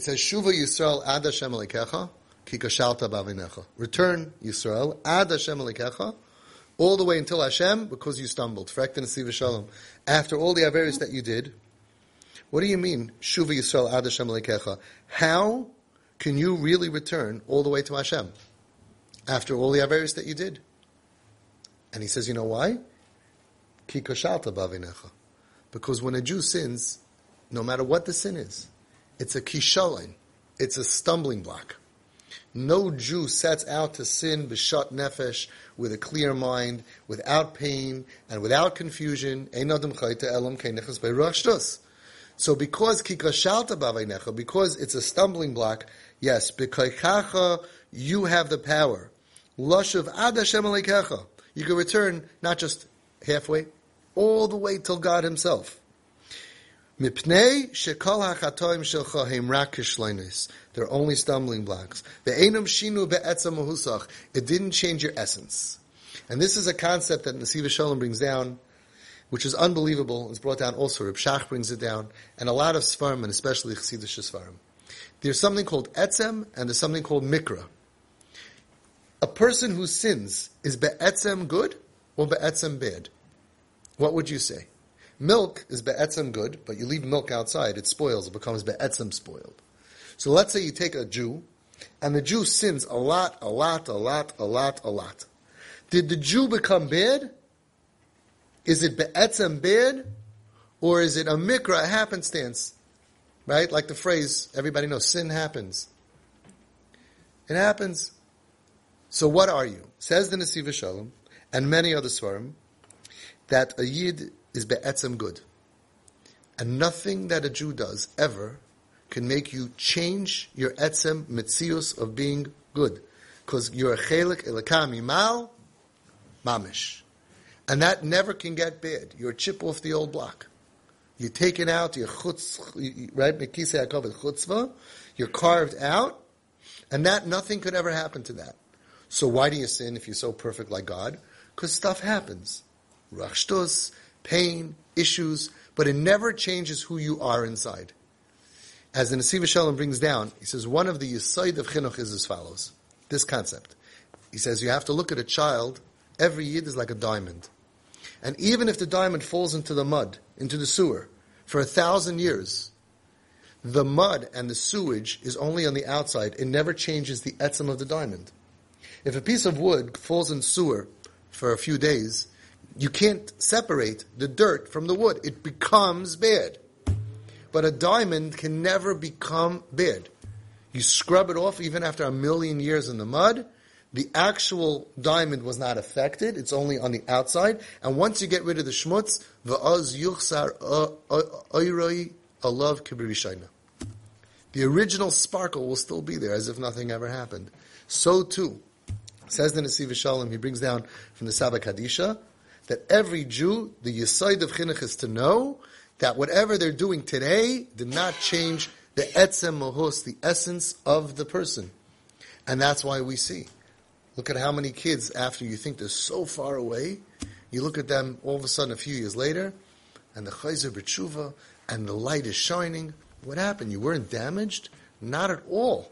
It says, Shuva Yisrael ad Hashem Elikecha, ki kashalta bavinecha. Return, Yisrael, ad Hashem Elikecha, all the way until Hashem, because you stumbled. Frekt and Siva Shalom. After all the Averis that you did, what do you mean, Shuva Yisrael ad Hashem Elikecha? How can you really return all the way to Hashem? After all the Averis that you did? And he says, you know why? Ki kashalta bavinecha. Because when a Jew sins, no matter what the sin is, it's a kishalin. It's a stumbling block. No Jew sets out to sin b'shat nefesh with a clear mind, without pain and without confusion. So because kikashalta bavaynecha, because it's a stumbling block, yes, b'kaychacha, you have the power. Lashav ad Hashem You can return not just halfway, all the way till God Himself. Mipnei shekol hachatoim shelcha heim rak They're only stumbling blocks. Ve'enam shinu be'etzam mahusach. It didn't change your essence. And this is a concept that Nasiva Shalom brings down, which is unbelievable. It's brought down also. Reb Shach brings it down, and a lot of Svarim, and especially Chassidish Svarim. There's something called etzem, and there's something called mikra. A person who sins is be'etzem good or be'etzem bad? What would you say? Milk is be'etzem good, but you leave milk outside, it spoils, it becomes be'etzem spoiled. So let's say you take a Jew, and the Jew sins a lot, a lot, a lot, a lot, a lot. Did the Jew become bad? Is it be'etzem bad? Or is it a mikra, a happenstance? Right? Like the phrase, everybody knows, sin happens. It happens. So what are you? Says the Nasiv Shalom, and many other Svarim, that a Yid is be'etzem good. And nothing that a Jew does ever can make you change your etzem mitzius of being good. Because you're a chelik elakam mal mamish. And that never can get bad. You're a chip off the old block. You're taken out, you're chutz, right? Chutzvah. You're carved out. And that, nothing could ever happen to that. So why do you sin if you're so perfect like God? Because stuff happens. Rachshtus, pain, issues, but it never changes who you are inside. As the Nasiv Shalom brings down, he says one of the yisaid of chinuch is as follows. This concept. He says you have to look at a child, every yid is like a diamond. And even if the diamond falls into the mud, into the sewer, for a thousand years, the mud and the sewage is only on the outside. It never changes the etzem of the diamond. If a piece of wood falls in sewer for a few days, you can't separate the dirt from the wood. It becomes bad. But a diamond can never become bad. You scrub it off even after a million years in the mud. The actual diamond was not affected. It's only on the outside. And once you get rid of the schmutz, va'az yuchsar oiroi alav kibirishayna. The original sparkle will still be there as if nothing ever happened. So too, says the Nasiv Shalom, he brings down from the Saba Kadisha, that every Jew, the Yisaid of Chinuch is to know that whatever they're doing today did not change the etzem mohos, the essence of the person. And that's why we see. Look at how many kids, after you think they're so far away, you look at them all of a sudden a few years later, and the chayzer b'tshuva, and the light is shining. What happened? You weren't damaged? Not at all.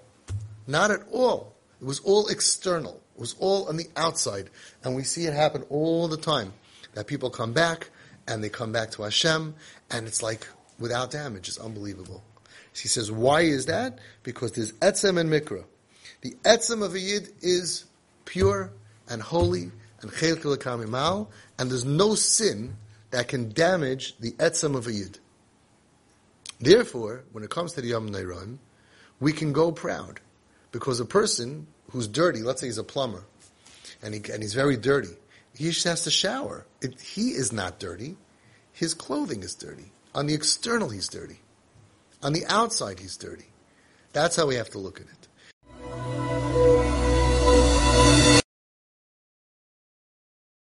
Not at all. It was all external. It was all on the outside. And we see it happen all the time that people come back and they come back to Hashem, and it's like without damage. It's unbelievable. She says, why is that? Because there's etzem and mikra. The etzem of a yid is pure and holy and mal, and there's no sin that can damage the etzem of a yid. Therefore, when it comes to the Yom Neiron, we can go proud because a person who's dirty, let's say he's a plumber, and, he, and he's very dirty, he just has to shower. It, he is not dirty. His clothing is dirty. On the external, he's dirty. On the outside, he's dirty. That's how we have to look at it.